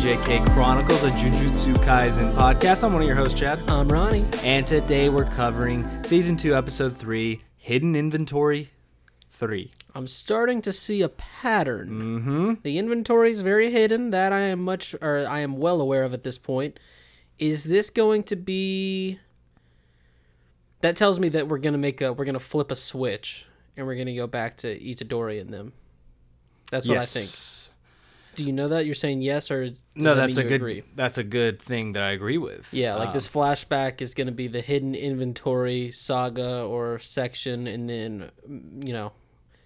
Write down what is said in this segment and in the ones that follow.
JJK Chronicles, a Jujutsu Kaisen podcast. I'm one of your hosts, Chad. I'm Ronny. And today we're covering Season 2, Episode 3, Hidden Inventory 3. I'm starting to see a pattern. Mm-hmm. The inventory is very hidden. That I am much, or I am well aware of at this point. Is this going to be? That tells me that we're gonna make a, we're gonna flip a switch, and we're gonna go back to Itadori and them. That's what I think. Do you know that? You're saying yes, or No, that that's a good agree? that's a good thing that I agree with. Yeah, like Um, this flashback is going to be the hidden inventory saga or section, and then mm, you know,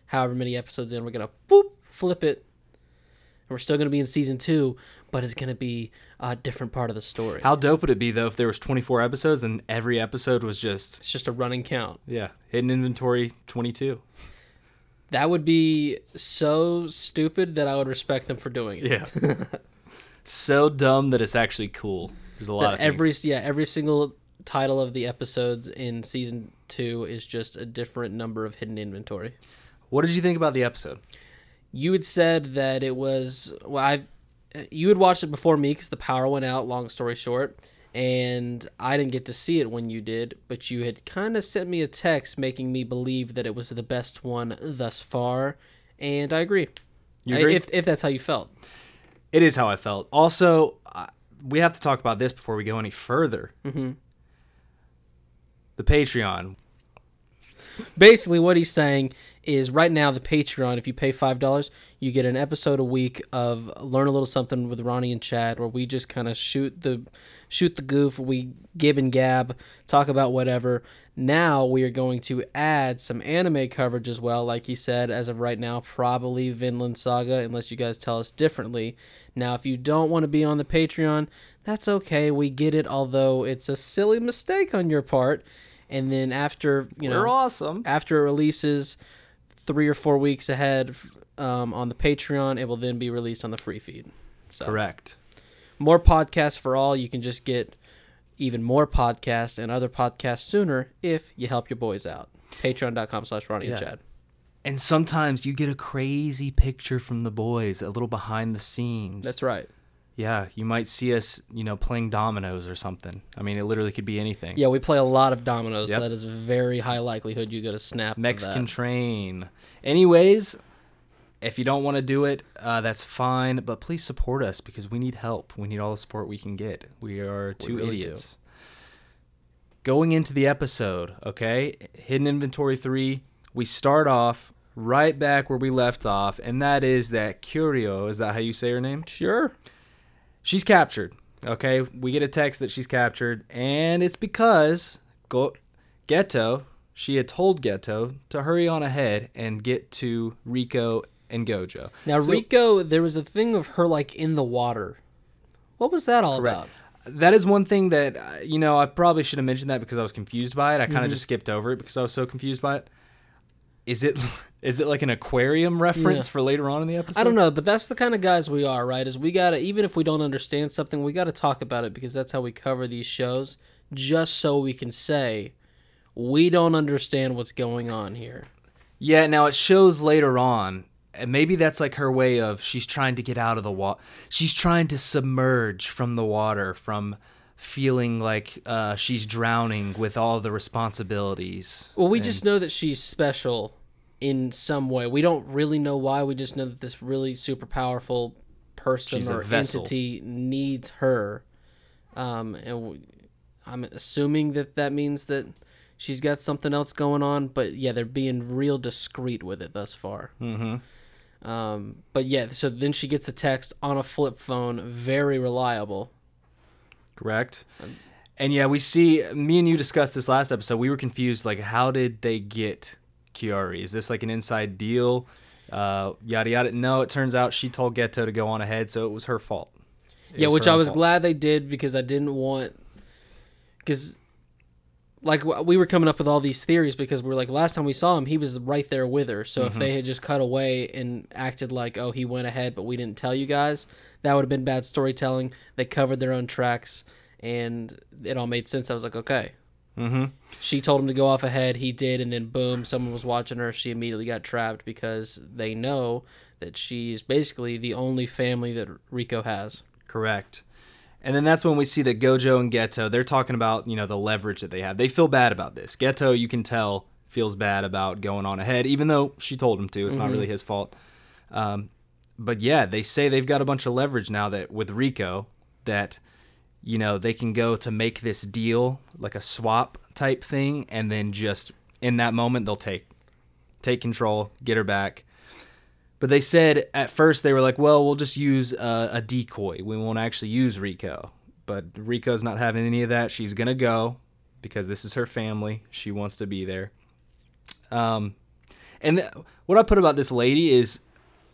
however many episodes in, we're gonna boop flip it, and we're still gonna be in season two, but it's gonna be a different part of the story. How dope would it be though if there was 24 episodes and every episode was just it's just a running count. yeah, Hidden Inventory 22. That would be so stupid that I would respect them for doing it. Yeah. so dumb that it's actually cool. There's a lot That of things. every yeah every single title of the episodes in season two is just a different number of hidden inventory. What did you think about the episode? you had said that it was well i you had watched it before me because the power went out long story short and i didn't get to see it when you did but you had kind of sent me a text making me believe that it was the best one thus far and i agree, You I- if, if that's how you felt It is how I felt. Also, uh, we have to talk about this before we go any further. mm-hmm. The Patreon. Basically what he's saying is right now the patreon if you pay five dollars you get an episode a week of learn a little something with ronny and chad where we just kind of shoot the shoot the goof. We gib and gab talk about whatever. Now we are going to add some anime coverage as well. Like he said as of right now probably vinland saga unless you guys tell us differently. Now if you don't want to be on the patreon that's okay. We get it although it's a silly mistake on your part and then after you know We're awesome. after it releases three or four weeks ahead um, on the Patreon, it will then be released on the free feed. So Correct. more podcasts for all. You can just get even more podcasts and other podcasts sooner if you help your boys out. Patreon.com slash Ronny and Chad. And sometimes you get a crazy picture from the boys, a little behind the scenes. That's right. Yeah, you might see us, you know, playing dominoes or something. I mean, it literally could be anything. Yeah, we play a lot of dominoes. Yep. So that is very high likelihood you get a snap. Mexican train. Anyways, if you don't want to do it, uh, that's fine. But please support us because we need help. We need all the support we can get. We are two really do. idiots. Going into the episode, okay? Hidden Inventory 3, we start off right back where we left off, and that is that Curio, is that how you say her name? Sure. She's captured. Okay, we get a text that she's captured, and it's because Go- Geto, she had told Geto to hurry on ahead and get to Rico and Gojo. Now, So- Rico, there was a thing of her like in the water. What was that all Correct. about? That is one thing that uh, you know I probably should have mentioned that because I was confused by it. I kind of Mm-hmm. just skipped over it because I was so confused by it. Is it is it like an aquarium reference Yeah. for later on in the episode? I don't know, but that's the kind of guys we are, right? Is we gotta even if we don't understand something, we gotta talk about it because that's how we cover these shows, just so we can say we don't understand what's going on here. Yeah, now it shows later on, and maybe that's like her way of she's trying to get out of the water. She's trying to submerge from the water, from feeling like uh, she's drowning with all the responsibilities. Well, we just know that she's special in some way. We don't really know why. We just know that this really super powerful person She's or entity needs her. Um, and w I'm assuming that that means that she's got something else going on. But yeah, they're being real discreet with it thus far. Mm-hmm. Um, but yeah, so then she gets a text on a flip phone, very reliable. Correct. And yeah, we see me and you discussed this last episode. We were confused, like how did they get Kiari? Is this like an inside deal? Uh, yada yada. No, it turns out she told Geto to go on ahead, so it was her fault. It yeah, was which I was fault. glad they did because I didn't want because like we were coming up with all these theories because we were like last time we saw him he was right there with her. So Mm-hmm. if they had just cut away and acted like oh he went ahead but we didn't tell you guys, that would have been bad storytelling. They covered their own tracks and it all made sense. I was like okay. Mm-hmm. She told him to go off ahead. He did, and then boom, someone was watching her. She immediately got trapped because they know that she's basically the only family that Rico has. Correct. And then that's when we see that Gojo and Geto, they're talking about, you know, the leverage that they have. They feel bad about this. Geto, you can tell, feels bad about going on ahead, even though she told him to. It's not really his fault. Um, but yeah, they say they've got a bunch of leverage now that with Rico that, you know, they can go to make this deal, like a swap type thing, and then just in that moment they'll take take control, get her back. But they said at first they were like, well, we'll just use a, a decoy. We won't actually use Rico. But Rico's not having any of that. She's going to go because this is her family. She wants to be there. Um, and th- what I put about this lady is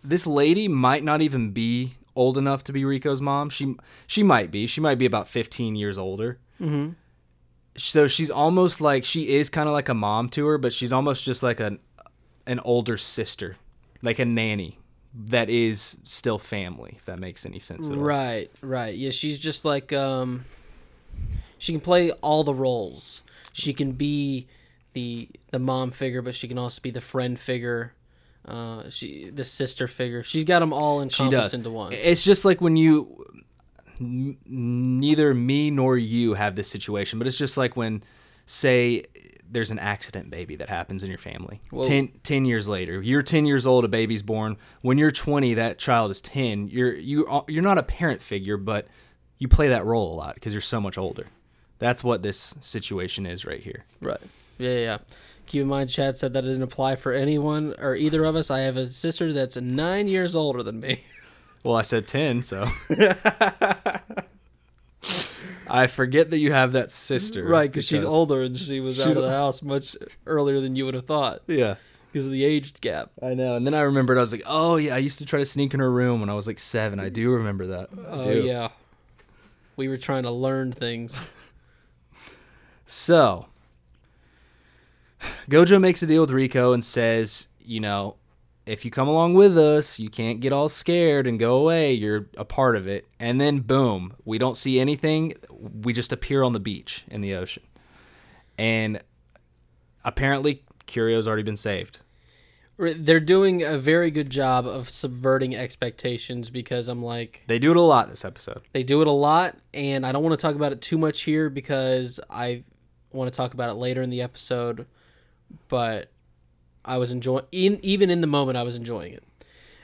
this lady might not even be old enough to be Rico's mom. She she might be. She might be about 15 years older. Mm-hmm. So she's almost like she is kind of like a mom to her, but she's almost just like an an older sister, like a nanny that is still family. If that makes any sense at all. Right, right. Yeah, she's just like um she can play all the roles. She can be the the mom figure, but she can also be the friend figure. Uh, she the sister figure. She's got them all encompassed into one. It's just like when you, n- neither me nor you have this situation, but it's just like when, say, there's an accident baby that happens in your family. Whoa. Ten, 10 years later, you're 10 years old, a baby's born. When you're 20, that child is 10. You're you you're not a parent figure, but you play that role a lot because you're so much older. That's what this situation is right here. Right. Yeah, yeah, yeah. Keep in mind, Chad said that it didn't apply for anyone or either of us. I have a sister that's nine years older than me. Well, I said 10, so. I forget that you have that sister. Right, because she's older and she was out of the house much earlier than you would have thought Yeah. because of the age gap. I know. And then I remembered, I was like, oh, yeah, I used to try to sneak in her room when I was like seven. I do remember that. I Oh do. yeah, we were trying to learn things. So, Gojo makes a deal with Rico and says, you know, if you come along with us, you can't get all scared and go away. You're a part of it. And then, boom, we don't see anything. We just appear on the beach in the ocean. And apparently, Curio's already been saved. They're doing a very good job of subverting expectations because I'm like They do it a lot this episode. they do it a lot, and I don't want to talk about it too much here because I want to talk about it later in the episode. But I was enjoying, in, even in the moment, I was enjoying it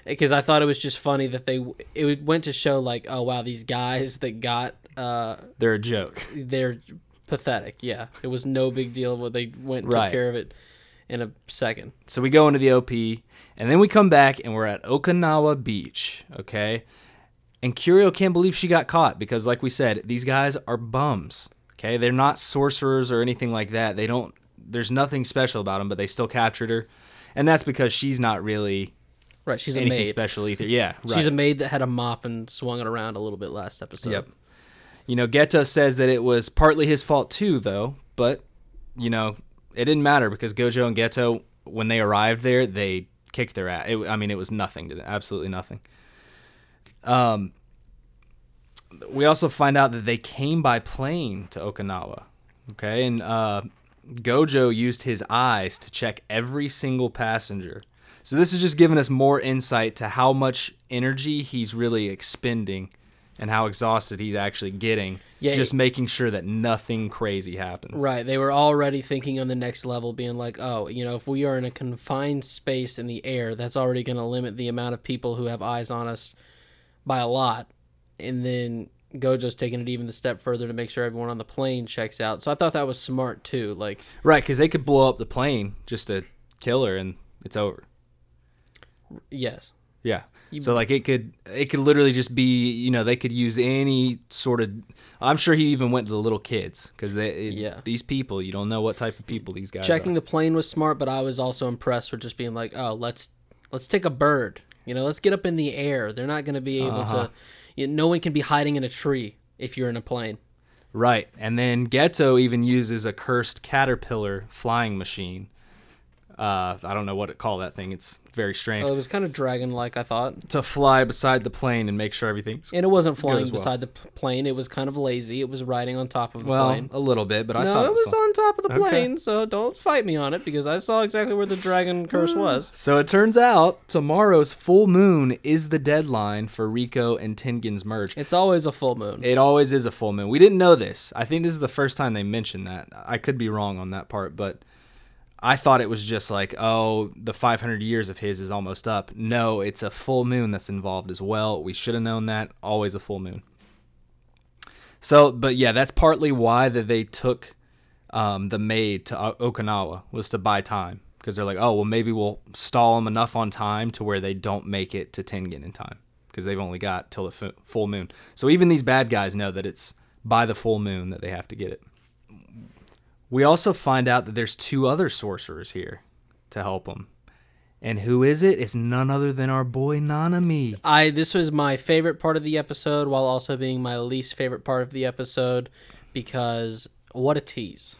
because I thought it was just funny that they it went to show like, oh wow, these guys that got uh, They're a joke. they're pathetic. Yeah, it was no big deal. What they went and Right. took care of it in a second. So we go into the OP, and then we come back and we're at Okinawa Beach, okay? And Curio can't believe she got caught because, like we said, these guys are bums, okay? They're not sorcerers or anything like that. They don't, there's nothing special about them, but they still captured her. And that's because she's not really Right, she's a anything maid. special either. Yeah, right. She's a maid that had a mop and swung it around a little bit last episode. Yep. You know, Geto says that it was partly his fault too, though. But you know, it didn't matter because Gojo and Geto, when they arrived there, they kicked their ass. It, I mean, it was nothing to them, absolutely nothing. Um, we also find out that they came by plane to Okinawa. Okay, and uh, Gojo used his eyes to check every single passenger. So this is just giving us more insight to how much energy he's really expending and how exhausted he's actually getting. Yeah, just he- making sure that nothing crazy happens. Right. They were already thinking on the next level, being like, oh, you know, if we are in a confined space in the air, that's already going to limit the amount of people who have eyes on us by a lot. And then Gojo's taking it even the step further to make sure everyone on the plane checks out. So I thought that was smart too. Like, Right, because they could blow up the plane just to kill her and it's over. yes. Yeah. So like it could it could literally just be you know they could use any sort of I'm sure he even went to the little kids because they Yeah. these people you don't know what type of people these guys Checking are. the plane was smart, but I was also impressed with just being like, oh, let's let's take a bird. You know, let's get up in the air. They're not going to be able Uh-huh. to. You no one can be hiding in a tree if you're in a plane. right and then Geto even uses a cursed caterpillar flying machine Uh, I don't know what to call that thing. It's very strange. Oh, it was kind of dragon-like, I thought. to fly beside the plane and make sure everything's And it wasn't flying well. beside the plane. It was kind of lazy. It was riding on top of the well plane. a little bit, but I no, thought it was on top of the Okay. plane, so don't fight me on it because I saw exactly where the dragon curse was. So it turns out tomorrow's full moon is the deadline for Rico and Tengen's merge. It's always a full moon. It always is a full moon. We didn't know this. I think this is the first time they mentioned that. I could be wrong on that part, but I thought it was just like, oh, the 500 years of his is almost up. No, it's a full moon that's involved as well. We should have known that. Always a full moon. So, but yeah, that's partly why that they took um, the maid to Okinawa was to buy time because they're like, oh, well, maybe we'll stall them enough on time to where they don't make it to Tengen in time because they've only got till the full moon. So even these bad guys know that it's by the full moon that they have to get it. We also find out that there's two other sorcerers here to help them. And who is it? It's none other than our boy Nanami. I this was my favorite part of the episode, while also being my least favorite part of the episode, because what a tease.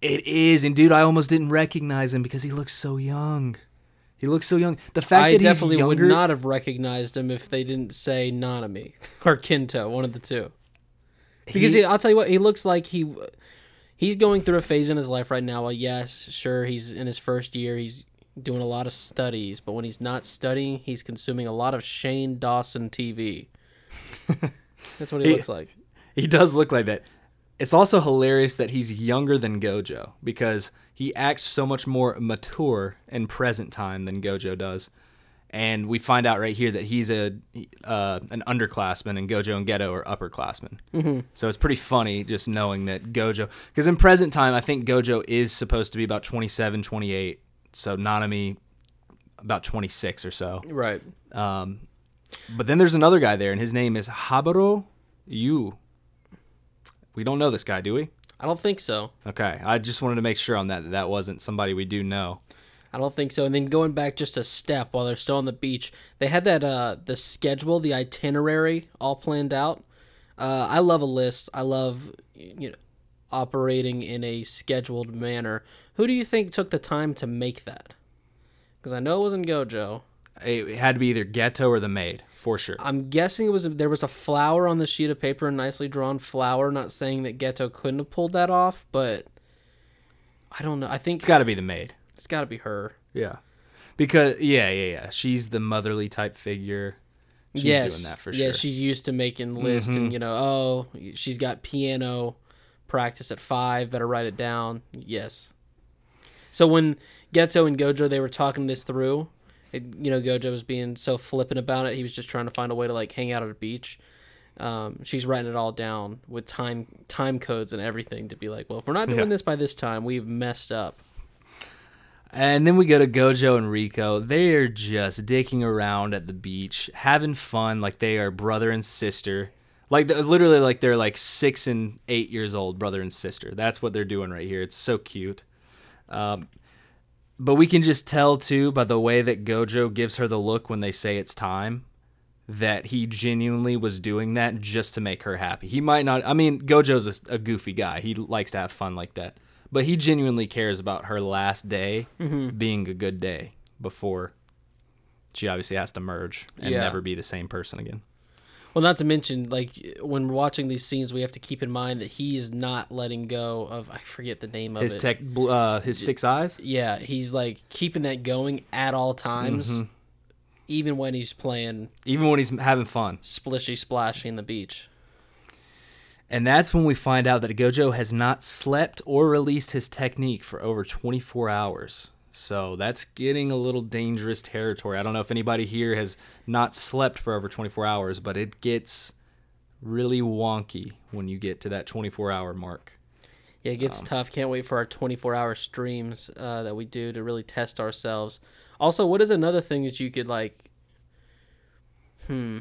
It is, and dude, I almost didn't recognize him because he looks so young. He looks so young. The fact that I that definitely he's would not have recognized him if they didn't say Nanami or Kento, one of the two. Because He- he, I'll tell you what, he looks like he he's going through a phase in his life right now. Well, yes, sure, he's in his first year. He's doing a lot of studies, but when he's not studying, he's consuming a lot of Shane Dawson TV. That's what he, He- looks like. He does look like that. It's also hilarious that he's younger than Gojo because he acts so much more mature in present time than Gojo does. And we find out right here that he's a uh, an underclassman and Gojo and Geto are upperclassmen. Mm-hmm. So it's pretty funny just knowing that Gojo, because in present time, I think Gojo is supposed to be about 27, 28. So Nanami about 26 or so. Right. Um, but then there's another guy there, and his name is Haibara Yu. We don't know this guy, do we? I don't think so. Okay, I just wanted to make sure on that that that wasn't somebody we do know. I don't think so. And then going back just a step while they're still on the beach, they had that uh the schedule, the itinerary all planned out. Uh, I love a list. I love you know operating in a scheduled manner. Who do you think took the time to make that? Because I know it wasn't Gojo. It had to be either Geto or the maid for sure. I'm guessing it was there was a flower on the sheet of paper, a nicely drawn flower. Not saying that Geto couldn't have pulled that off, but I don't know. I think It's got to be the maid. It's got to be her. Yeah, because yeah, yeah, yeah. She's the motherly type figure. She's yes. doing that for sure. Mm-hmm. she's used to making lists and you know, oh, she's got piano practice at five, better write it down. Yes. So when Geto and Gojo they were talking this through, it, you know, Gojo was being so flippant about it. He was just trying to find a way to like hang out at a beach. Um, she's writing it all down with time time codes and everything to be like, well, if we're not doing Yeah. this by this time, we've messed up. And then we go to Gojo and Rico. They're just dicking around at the beach, having fun like they are brother and sister. Like literally like they're like 6 and 8 years old, brother and sister. That's what they're doing right here. It's so cute. Um but we can just tell too by the way that Gojo gives her the look when they say it's time that he genuinely was doing that just to make her happy. He might not I mean Gojo's a, a goofy guy. He likes to have fun like that. But he genuinely cares about her last day being a good day before she obviously has to merge and Yeah. never be the same person again. Well, not to mention, like when we're watching these scenes, we have to keep in mind that he is not letting go of. I forget the name of His it. tech uh his six eyes? yeah, he's like keeping that going at all times, Mm-hmm. even when he's playing Even when he's having fun. splishy splashy in the beach. And that's when we find out that Gojo has not slept or released his technique for over 24 hours. So that's getting a little dangerous territory. I don't know if anybody here has not slept for over 24 hours, but it gets really wonky when you get to that 24 hour mark. Yeah, it Um, gets tough. Can't wait for our 24 hour streams uh, that we do to really test ourselves. Also, what is another thing that you could like? Hmm,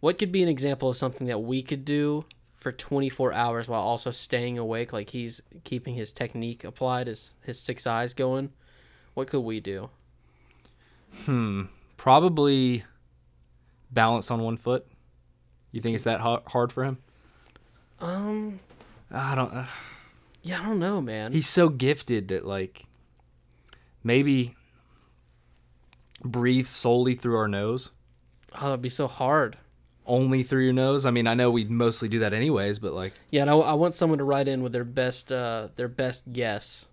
what could be an example of something that we could do for 24 hours while also staying awake? Like he's keeping his technique applied, his his six eyes going. What could we do? Hmm. Probably balance on one foot. You think it's that hard for him? Um, I don't. Uh, yeah, I don't know, man. he's so gifted that like maybe breathe solely through our nose, Oh, that'd be so hard. Only through your nose. I mean, I know we mostly do that anyways, but like, Yeah, and I, I want someone to write in with their best uh, their best guess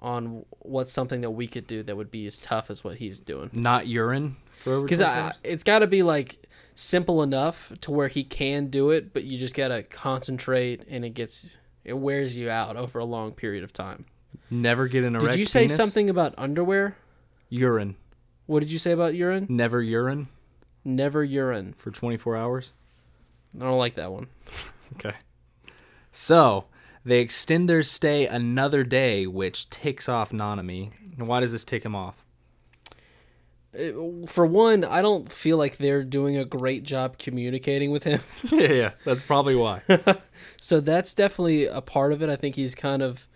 on what's something that we could do that would be as tough as what he's doing. not urine for over Because it's got to be like simple enough to where he can do it, but you just gotta concentrate, and it gets it wears you out over a long period of time. never get an erect Did you say penis? something about underwear? Urine, What did you say about urine? never urine Never urine. for 24 hours. I don't like that one. Okay. So they extend their stay another day, which ticks off Nanami. Why does this tick him off? For one, I don't feel like they're doing a great job communicating with him. yeah, yeah, that's probably why. So that's definitely a part of it. I think he's kind of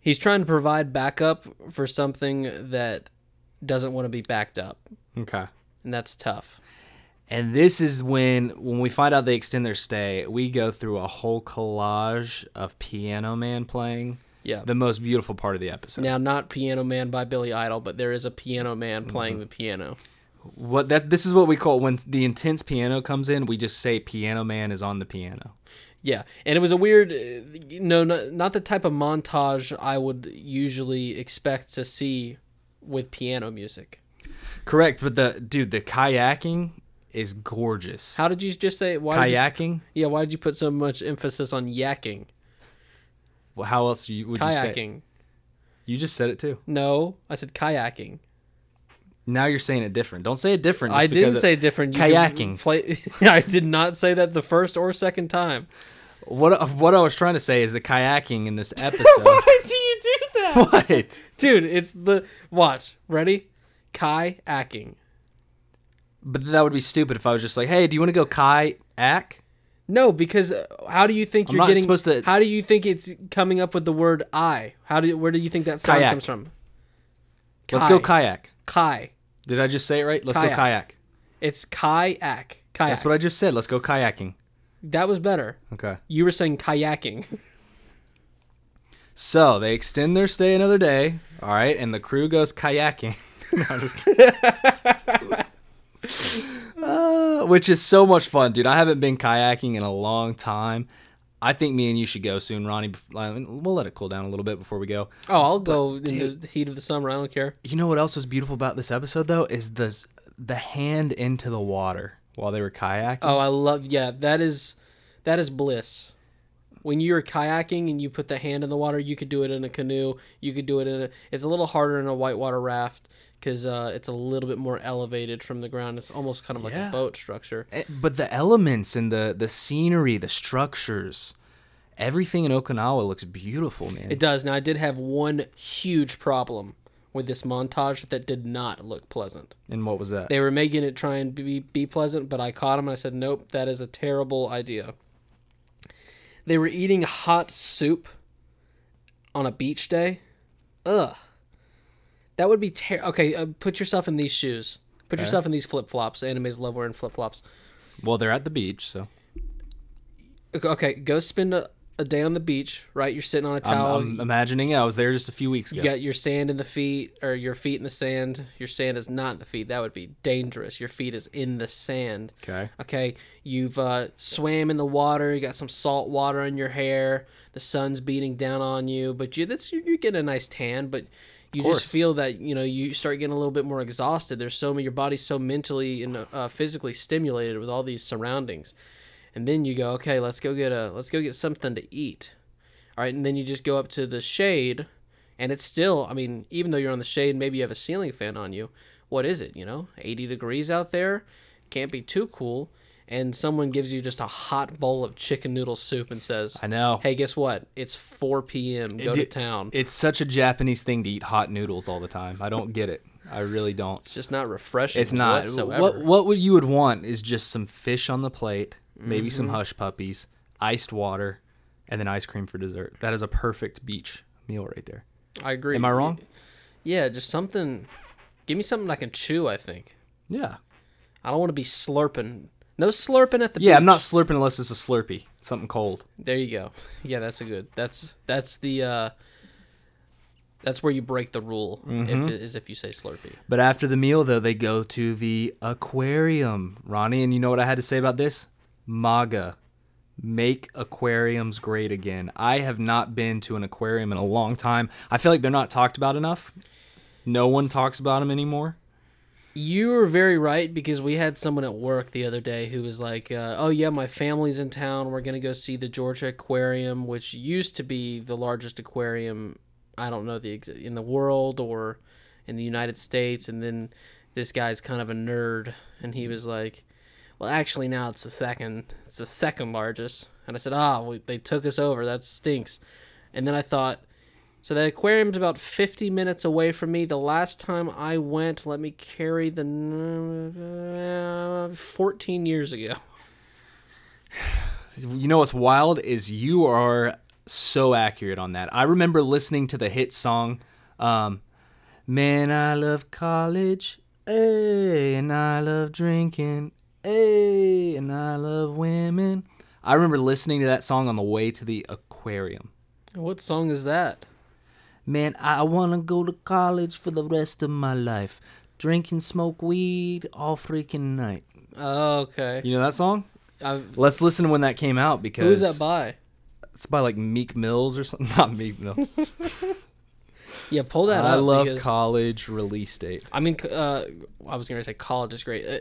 he's trying to provide backup for something that doesn't want to be backed up, okay. And that's tough. And this is when when we find out they extend their stay, we go through a whole collage of Piano Man playing. Yeah. The most beautiful part of the episode. now, not Piano Man by Billy Idol, but there is a piano Mm-hmm. man playing the piano. what that this is what we call when the intense piano comes in, we just say Piano Man is on the piano. Yeah, and it was a weird, uh, no, not, not the type of montage I would usually expect to see with piano music. Correct, but the dude, the kayaking is gorgeous. How did you just say? Why? Did you, kayaking? yeah, why did you put so much emphasis on yakking? Well, how else you, would you say? Kayaking. You just said it too. No, I said kayaking. Now you're saying it different. Don't say it different. just I didn't say different. You Kayaking. Play, I did not say that the first or second time. what. Uh, what I was trying to say is the kayaking in this episode. Why do you do that, what? dude? It's the watch. Ready? Kayaking. But that would be stupid if I was just like, "Hey, do you want to go kayak?" No, because uh, how do you think I'm you're getting? supposed to- How do you think it's coming up with the word "I"? How do? Where do you think that sound Kayak. comes from? Let's go kayak. Kai. Did I just say it right? Let's Kayak. go kayak. It's kayak. Kayak. That's what I just said. Let's go kayaking. that was better. Okay. You were saying kayaking. So they extend their stay another day. All right, and the crew goes kayaking. no, I'm just kidding. Uh, which is so much fun, dude. I haven't been kayaking in a long time. I think me and you should go soon, Ronny. bef- I mean, We'll let it cool down a little bit before we go. Oh, I'll go in the heat of the summer. I don't care. You know what else was beautiful about this episode though is the the hand into the water while they were kayaking. Oh, I love. Yeah, that is that is bliss. When you're kayaking and you put the hand in the water, you could do it in a canoe. You could do it in a. It's a little harder in a whitewater raft because uh, it's a little bit more elevated from the ground. It's almost kind of like Yeah. a boat structure. Eh, But the elements and the the scenery, the structures, everything in Okinawa looks beautiful, man. It does. Now, I did have one huge problem with this montage that did not look pleasant. and what was that? They were making it try and be, be pleasant, but I caught them and I said, nope, that is a terrible idea. They were eating hot soup on a beach day. Ugh. That would be ter- okay. Uh, put yourself in these shoes. Put yourself in these flip flops. Animes love wearing flip flops. well, they're at the beach, so Okay, go spend a, a day on the beach. Right, you're sitting on a I'm, towel. I'm imagining. Yeah, I was there just a few weeks ago. You got your sand in the feet, or your feet in the sand. Your sand is not in the feet. That would be dangerous. Your feet is in the sand. Okay. Okay. You've uh, swam in the water. You got some salt water in your hair. The sun's beating down on you, but you that's you, you get a nice tan. But you course. just feel that you know you start getting a little bit more exhausted. There's so many. Your body's so mentally and uh, physically stimulated with all these surroundings, and then you go, okay, let's go get a let's go get something to eat. All right, and then you just go up to the shade, and it's still. I mean, even though you're on the shade, maybe you have a ceiling fan on you. What is it? You know, 80 degrees out there. Can't be too cool. And someone gives you just a hot bowl of chicken noodle soup and says, I know. "Hey, guess what? It's 4 p.m. Go to town." It's such a Japanese thing to eat hot noodles all the time. I don't get it. I really don't. It's just not refreshing. It's not. Whatsoever. What what would you would want is just some fish on the plate, maybe some Mm-hmm. hush puppies, iced water, and then ice cream for dessert. That is a perfect beach meal right there. I agree. Am I wrong? Yeah, just something. Give me something I can chew. I think. Yeah. I don't want to be slurping. No slurping at the Yeah, I'm not slurping unless it's a Slurpee, something cold. There you go. Yeah, that's a good. That's that's the uh That's where you break the rule, Mm-hmm. if, is if you say Slurpee. But after the meal, though, they go to the aquarium, Ronny. And you know what I had to say about this? MAGA. Make aquariums great again. I have not been to an aquarium in a long time. I feel like they're not talked about enough. No one talks about them anymore. You were very right because we had someone at work the other day who was like, uh, "Oh yeah, my family's in town. We're gonna go see the Georgia Aquarium, which used to be the largest aquarium. I don't know the ex- in the world or in the United States." And then this guy's kind of a nerd, and he was like, "Well, actually, now it's the second. It's the second largest." And I said, "Ah, well, they took us over. That stinks." And then I thought. So the aquarium's about 50 minutes away from me. The last time I went, let me carry the uh, 14 years ago. You know what's wild is you are so accurate on that. I remember listening to the hit song, um, "Man, I love college, hey, and I love drinking, hey, and I love women." I remember listening to that song on the way to the aquarium. What song is that? Man, I wanna go to college for the rest of my life, drink and smoke weed all freaking night. Oh, okay. You know that song? i Let's listen to when that came out because who's that by? It's by like Meek Mills or something. Not Meek Mill. Yeah, pull that I up. love because, college release date. I mean, uh, I was going to say college is great. Uh,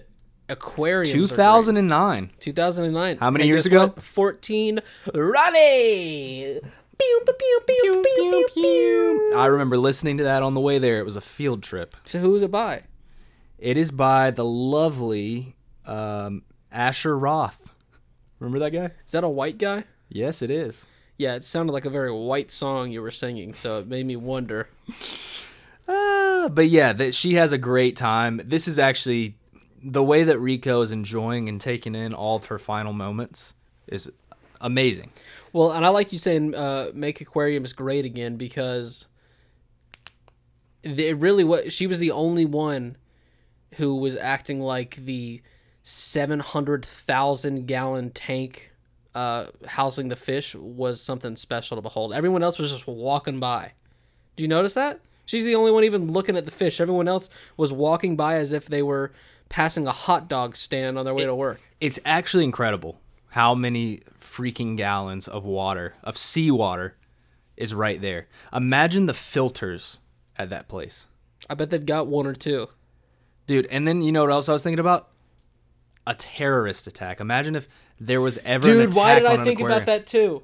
aquariums. 2009. 2009. How many And years ago? what? 14. Ronny! Pew, pew, pew, pew, pew, pew. I remember listening to that on the way there. It was a field trip. So who was it by? It is by the lovely um, Asher Roth. Remember that guy? Is that a white guy? Yes, it is. Yeah, it sounded like a very white song you were singing, so it made me wonder. Uh, but yeah, that she has a great time. This is actually the way that Rico is enjoying and taking in all of her final moments is amazing. Well, and I like you saying uh, make aquariums great again because it really what she was the only one who was acting like the seven hundred thousand gallon tank uh, housing the fish was something special to behold. Everyone else was just walking by. Do you notice that? She's the only one even looking at the fish. Everyone else was walking by as if they were passing a hot dog stand on their way to work. It's actually incredible how many freaking gallons of water, of seawater, is right there. Imagine the filters at that place. I bet they've got one or two. Dude, and then you know what else I was thinking about? A terrorist attack. Imagine if there was ever an Dude, attack why did I think aquarium. about that too?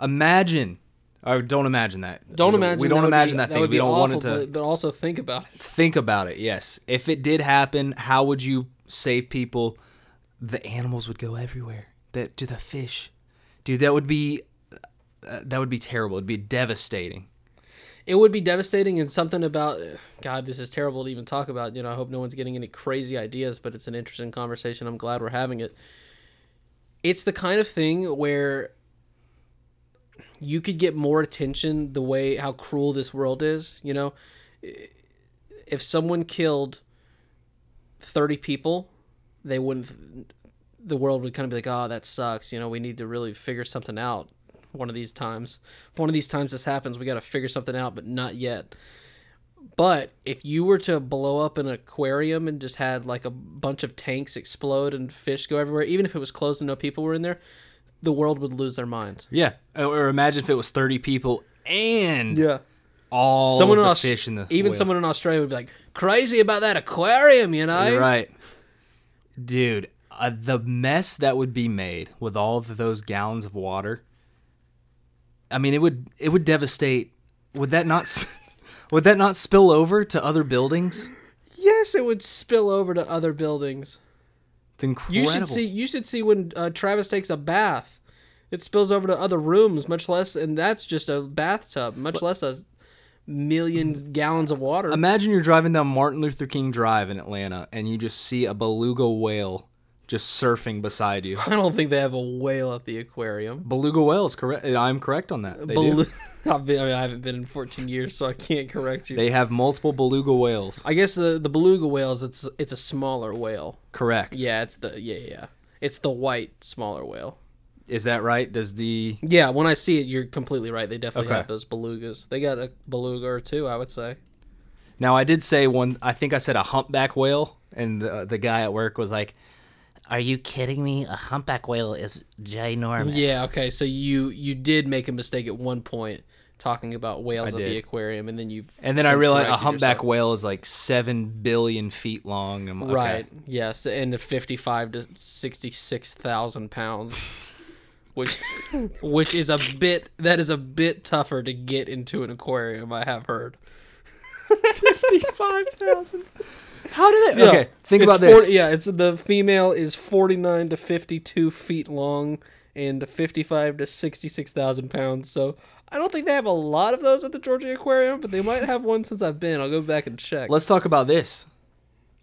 Imagine. Or don't imagine that. Don't We imagine. We don't would imagine be, that thing. would we don't awful, want it to but, but also think about it. think about it. Yes. If it did happen, how would you save people? The animals would go everywhere. That to the fish. Dude, that would be uh, that would be terrible. It'd be devastating. It would be devastating, and something about God. This is terrible to even talk about. You know, I hope no one's getting any crazy ideas, but it's an interesting conversation. I'm glad we're having it. It's the kind of thing where you could get more attention the way how cruel this world is. You know, if someone killed thirty people, they wouldn't. The world would kind of be like, "Oh, that sucks." You know, we need to really figure something out. One of these times, if one of these times this happens, we got to figure something out, but not yet. But if you were to blow up an aquarium and just had like a bunch of tanks explode and fish go everywhere, even if it was closed and no people were in there, the world would lose their minds. Yeah. Or imagine if it was 30 people and Yeah. all Someone of in the Aus- fish in the even whales. someone in Australia would be like crazy about that aquarium, you know? You're right. Dude, uh, the mess that would be made with all of those gallons of water. I mean, it would it would devastate. Would that not would that not spill over to other buildings? Yes, it would spill over to other buildings. It's incredible. You should see. You should see when uh, Travis takes a bath, it spills over to other rooms. Much less, and that's just a bathtub. Much less a million gallons of water. Imagine you're driving down Martin Luther King Drive in Atlanta and you just see a beluga whale just surfing beside you. I don't think they have a whale at the aquarium. Beluga whales, correct? Eh, I'm correct on that. They. Belu- I've been, I mean, I haven't been in 14 years, so I can't correct you. They have multiple beluga whales. I guess the the beluga whales. It's it's a smaller whale. Correct. Yeah, it's the yeah yeah. It's the white smaller whale. Is that right? Does the Yeah, when I see it, you're completely right. They definitely Okay. have those belugas. They got a beluga or two, I would say. now I did say one. I think I said a humpback whale, and the, the guy at work was like, Are you kidding me? A humpback whale is ginormous. Yeah, okay. So you you did make a mistake at one point talking about whales I at the aquarium, and then you've and then I realized a humpback whale is like seven billion feet long. I'm, okay. Right. Yes, and the fifty-five to sixty-six thousand pounds, which which is a bit that is a bit tougher to get into an aquarium. I have heard. Fifty-five thousand. How did it? Yeah, Okay, think it's about this. 40 yeah, it's the female is forty-nine to fifty-two feet long and fifty-five to sixty-six thousand pounds. So I don't think they have a lot of those at the Georgia Aquarium, but they might have one since I've been. I'll go back and check. Let's talk about this.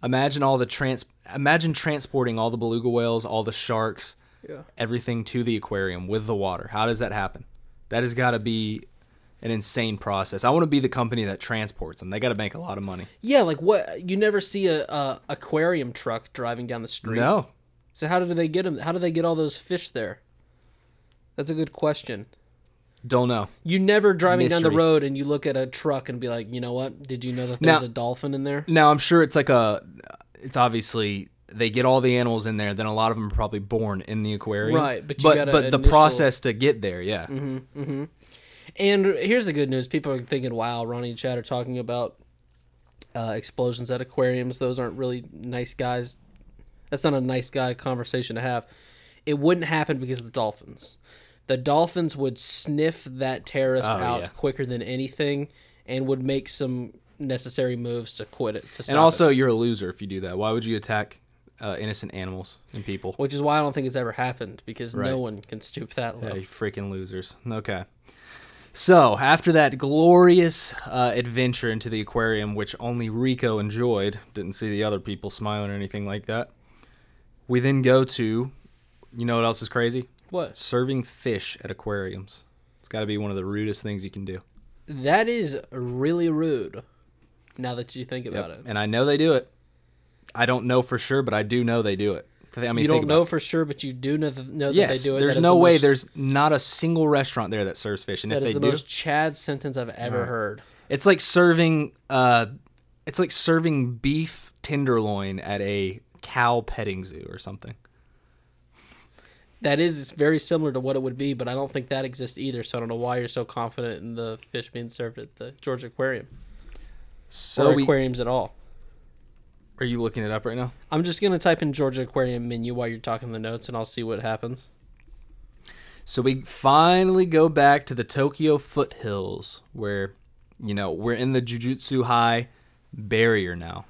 Imagine all the trans. Imagine transporting all the beluga whales, all the sharks, Yeah. everything to the aquarium with the water. How does that happen? That has got to be an insane process. I want to be the company that transports them. They got to make a lot of money. Yeah, like what? You never see a, a aquarium truck driving down the street. No, So how do they get them? How do they get all those fish there? That's a good question. don't know. You never driving down the road and you look at a truck and be like, you know what? Did you know that Now- there's a dolphin in there? Now I'm sure it's like a. It's obviously they get all the animals in there. Then a lot of them are probably born in the aquarium. Right, but you but gotta but the process to get there, yeah. Mm-hmm, mm-hmm. And here's the good news: people are thinking, "Wow, Ronny and Chad are talking about uh, explosions at aquariums. Those aren't really nice guys. That's not a nice guy conversation to have." It wouldn't happen because of the dolphins. The dolphins would sniff that terrorist Oh, out yeah. quicker than anything, and would make some necessary moves to quit it. To stop And it. also, you're a loser if you do that. Why would you attack uh, innocent animals and people? which is why I don't think it's ever happened because Right. no one can stoop that low. Yeah, you freaking losers. Okay. So, after that glorious uh, adventure into the aquarium, which only Rico enjoyed, didn't see the other people smiling or anything like that, we then go to, you know what else is crazy? What? Serving fish at aquariums. It's got to be one of the rudest things you can do. That is really rude. Now that you think about it, And I know they do it. I don't know for sure, but I do know they do it. I mean, you don't know it. for sure, but you do know, th- know Yes, that they do it. there's no the way. most- There's not a single restaurant there that serves fish, and if they the do, most Chad sentence I've ever heard. It's like serving uh it's like serving beef tenderloin at a cow petting zoo or something. That is very similar to what it would be, but I don't think that exists either. So I don't know why you're so confident in the fish being served at the Georgia Aquarium So or we, aquariums at all. Are you looking it up right now? I'm just gonna type in Georgia Aquarium menu while you're talking the notes, and I'll see what happens. So we finally go back to the Tokyo foothills where you know, we're in the Jujutsu High barrier now.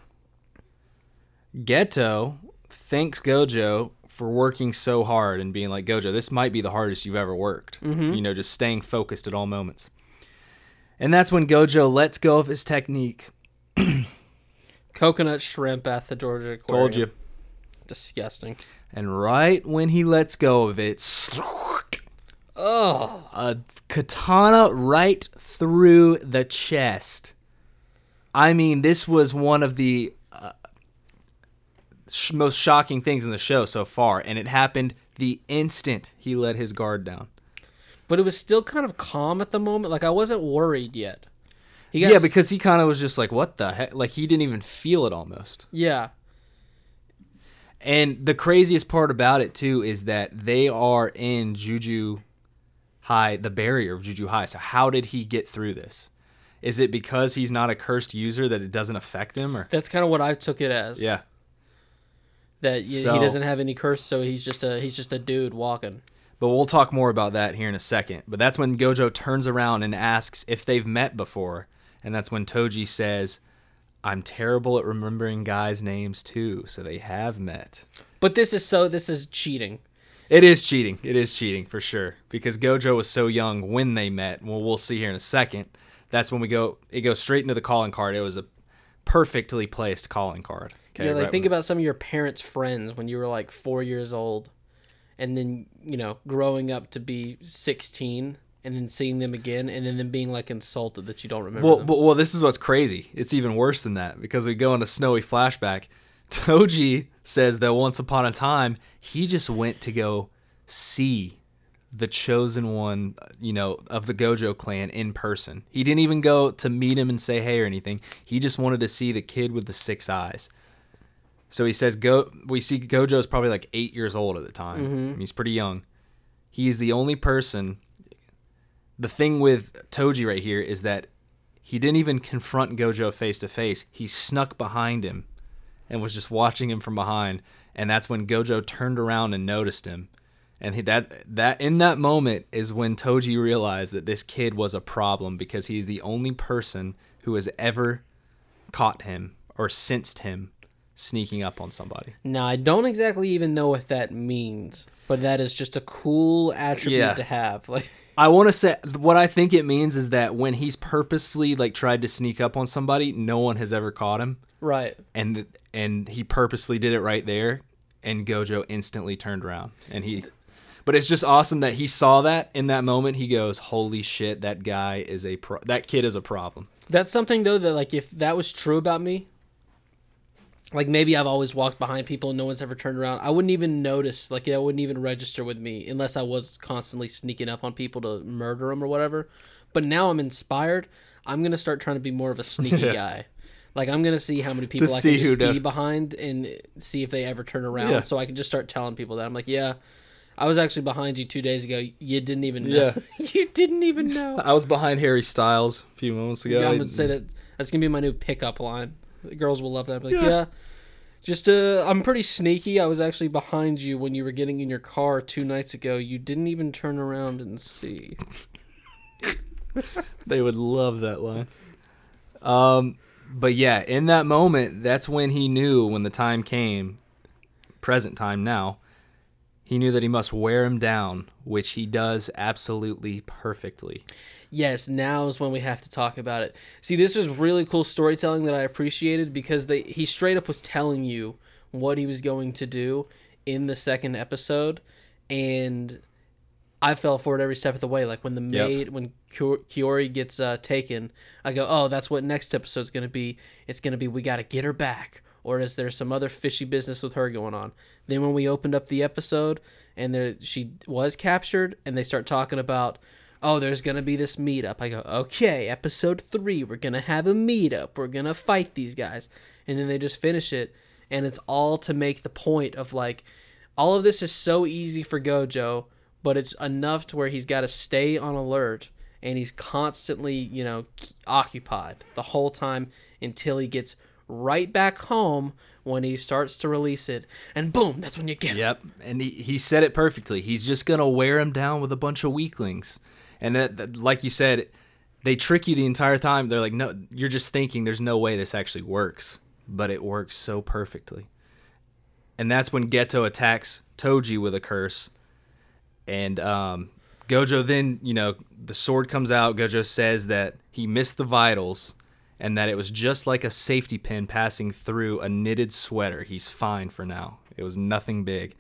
Geto thanks Gojo for working so hard and being like, Gojo, this might be the hardest you've ever worked. Mm-hmm. You know, just staying focused at all moments. And that's when Gojo lets go of his technique. Coconut shrimp at the Georgia Aquarium. Told you. Disgusting. And right when he lets go of it, Oh, a katana right through the chest. I mean, this was one of the uh, sh- most shocking things in the show so far, and it happened the instant he let his guard down. but it was still kind of calm at the moment. Like I wasn't worried yet. He got Yeah, because he kind of was just like, "What the heck?" Like he didn't even feel it almost. yeah, And the craziest part about it too is that they are in Juju High, the barrier of Juju High. So how did he get through this? Is it because he's not a cursed user that it doesn't affect him, or that's kind of what I took it as. yeah? that So- he doesn't have any curse, so he's just a he's just a dude walking. But we'll talk more about that here in a second. But that's when Gojo turns around and asks if they've met before, and that's when Toji says, "I'm terrible at remembering guys' names too, so they have met." But this is so this is cheating. It is cheating. It is cheating for sure because Gojo was so young when they met. Well, we'll see here in a second. That's when we go. It goes straight into the calling card. It was a perfectly placed calling card. Okay, yeah, like right think about some of your parents' friends when you were like four years old, and then you know growing up to be sixteen, and then seeing them again, and then them being like insulted that you don't remember Well, but, well, this is what's crazy. It's even worse than that because we go into snowy flashback. Toji says that once upon a time he just went to go see the chosen one, you know, of the Gojo clan in person. He didn't even go to meet him and say hey or anything. He just wanted to see the kid with the six eyes. So he says, "Go." We see Gojo's probably like eight years old at the time. Mm-hmm. He's pretty young. He is the only person. The thing with Toji right here is that he didn't even confront Gojo face to face. He snuck behind him and was just watching him from behind. And that's when Gojo turned around and noticed him. And he, that that in that moment is when Toji realized that this kid was a problem because he's the only person who has ever caught him or sensed him sneaking up on somebody. Now I don't exactly even know what that means, but that is just a cool attribute Yeah. to have. Like I want to say what I think it means is that when he's purposefully like tried to sneak up on somebody, no one has ever caught him, right. and and he purposefully did it right there, and Gojo instantly turned around and he. But it's just awesome that he saw that in that moment. He goes, "Holy shit, that guy is a pro- that kid is a problem." That's something though that like if that was true about me, like maybe I've always walked behind people and no one's ever turned around. I wouldn't even notice. Like it wouldn't even register with me unless I was constantly sneaking up on people to murder them or whatever. But now I'm inspired. I'm gonna start trying to be more of a sneaky Yeah. guy. Like I'm gonna see how many people I can just be behind and see if they ever turn around. Yeah. So I can just start telling people that I'm like, yeah, I was actually behind you two days ago. You didn't even know. Yeah. you didn't even know. I was behind Harry Styles a few moments ago. Yeah, I'm gonna say that that's gonna be my new pickup line. The girls will love that. Be like, yeah. just uh, I'm pretty sneaky. I was actually behind you when you were getting in your car two nights ago. You didn't even turn around and see. They would love that line. Um, but yeah, in that moment, that's when he knew when the time came, present time now, he knew that he must wear him down, which he does absolutely perfectly. Yes, now is when we have to talk about it. See, this was really cool storytelling that I appreciated because they he straight up was telling you what he was going to do in the second episode, and I fell for it every step of the way. Like when the Yep. maid, when Kiori gets uh, taken, I go, "Oh, that's what next episode's going to be. It's going to be we got to get her back." Or is there some other fishy business with her going on? Then when we opened up the episode and there she was captured, and they start talking about, oh, there's gonna be this meetup. I go, okay, episode three, we're gonna have a meetup. We're gonna fight these guys, and then they just finish it, and it's all to make the point of like, all of this is so easy for Gojo, but it's enough to where he's got to stay on alert and he's constantly, you know, occupied the whole time until he gets right back home when he starts to release it, and boom, that's when you get him. Yep, and he, he said it perfectly. He's just gonna wear him down with a bunch of weaklings, and that, that- like you said, they trick you the entire time. They're like, no, you're just thinking there's no way this actually works, but it works so perfectly. And that's when Geto attacks Toji with a curse, and um, Gojo then, you know, the sword comes out. Gojo says that he missed the vitals and that it was just like a safety pin passing through a knitted sweater. He's fine for now. It was nothing big.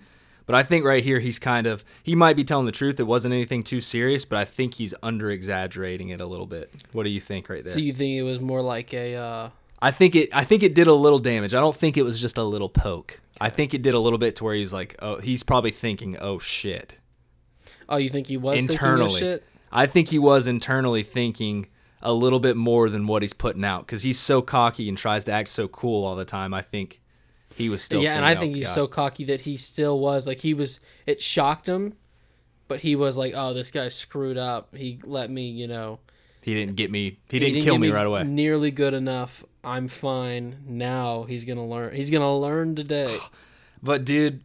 But I think right here he's kind of he might be telling the truth. It wasn't anything too serious, but I think he's under exaggerating it a little bit. What do you think right there? So you think it was more like a uh, I think it I think it did a little damage. I don't think it was just a little poke. I think it did a little bit to where he's like, oh, he's probably thinking, oh shit, Oh, you think he was thinking internally. I think he was internally thinking a little bit more than what he's putting out because he's so cocky and tries to act so cool all the time. I think he was still. yeah, and I think he's God. so cocky that he still was like he was. It shocked him, but he was like, "Oh, this guy screwed up. He let me, you know, He didn't get me. He he didn't, kill get me, right away. Nearly good enough. I'm fine now. He's gonna learn. He's gonna learn today. But dude,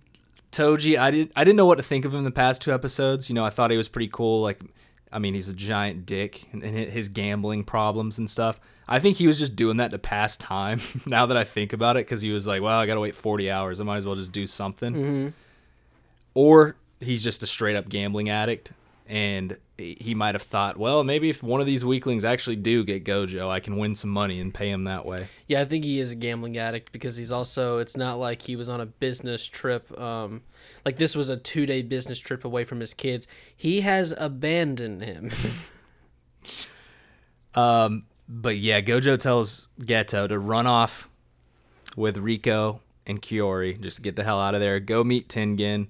Toji, I did I didn't know what to think of him the past two episodes. You know, I thought he was pretty cool. Like, I mean, he's a giant dick and, and his gambling problems and stuff. I think he was just doing that to pass time. now that I think about it, because he was like, "Well, I gotta wait forty hours. I might as well just do something." Or he's just a straight up gambling addict, and he he might have thought, "Well, maybe if one of these weaklings actually do get Gojo, I can win some money and pay him that way." Yeah, I think he is a gambling addict because he's also. It's not like he was on a business trip. Um, like this was a two day business trip away from his kids. He has abandoned him. Um, but yeah, Gojo tells Geto to run off with Riko and Kiori, just get the hell out of there. Go meet Tengen,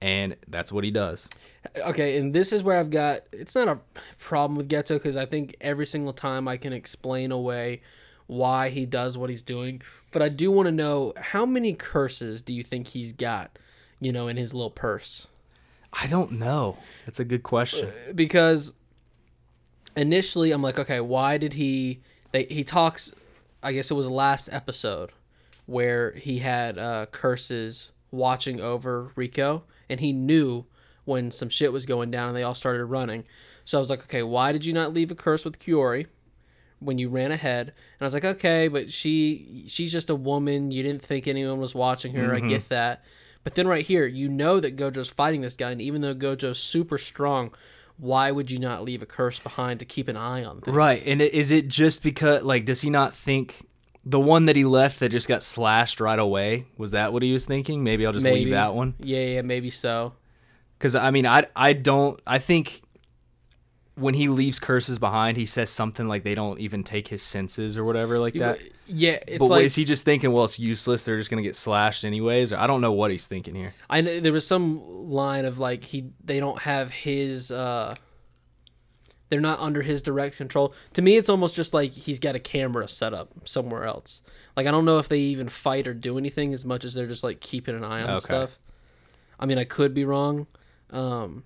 and that's what he does. Okay, and this is where I've got it's not a problem with Geto because I think every single time I can explain away why he does what he's doing, but I do want to know how many curses do you think he's got, you know, in his little purse? I don't know. That's a good question. Uh, because initially I'm like, okay, why did he? They, he talks. I guess it was last episode where he had uh, curses watching over Riko, and he knew when some shit was going down, and they all started running. So I was like, okay, why did you not leave a curse with Kiori? when you ran ahead and i was like okay but she she's just a woman you didn't think anyone was watching her i get that but then right here you know that gojo's fighting this guy and even though gojo's super strong why would you not leave a curse behind to keep an eye on things Right. And is it just because, like, does he not think the one that he left that just got slashed right away? Was that what he was thinking? Maybe I'll just maybe leave that one. yeah yeah maybe so Because, I mean, I, I don't, I think when he leaves curses behind, he says something like they don't even take his senses or whatever like that. yeah it's but like is he just thinking, well, it's useless? They're just going to get slashed anyways? Or I don't know what he's thinking here. I know there was some line of like he they don't have his uh they're not under his direct control. To me it's almost just like he's got a camera set up somewhere else. Like I don't know if they even fight or do anything as much as they're just like keeping an eye on Okay. stuff. I mean I could be wrong. Um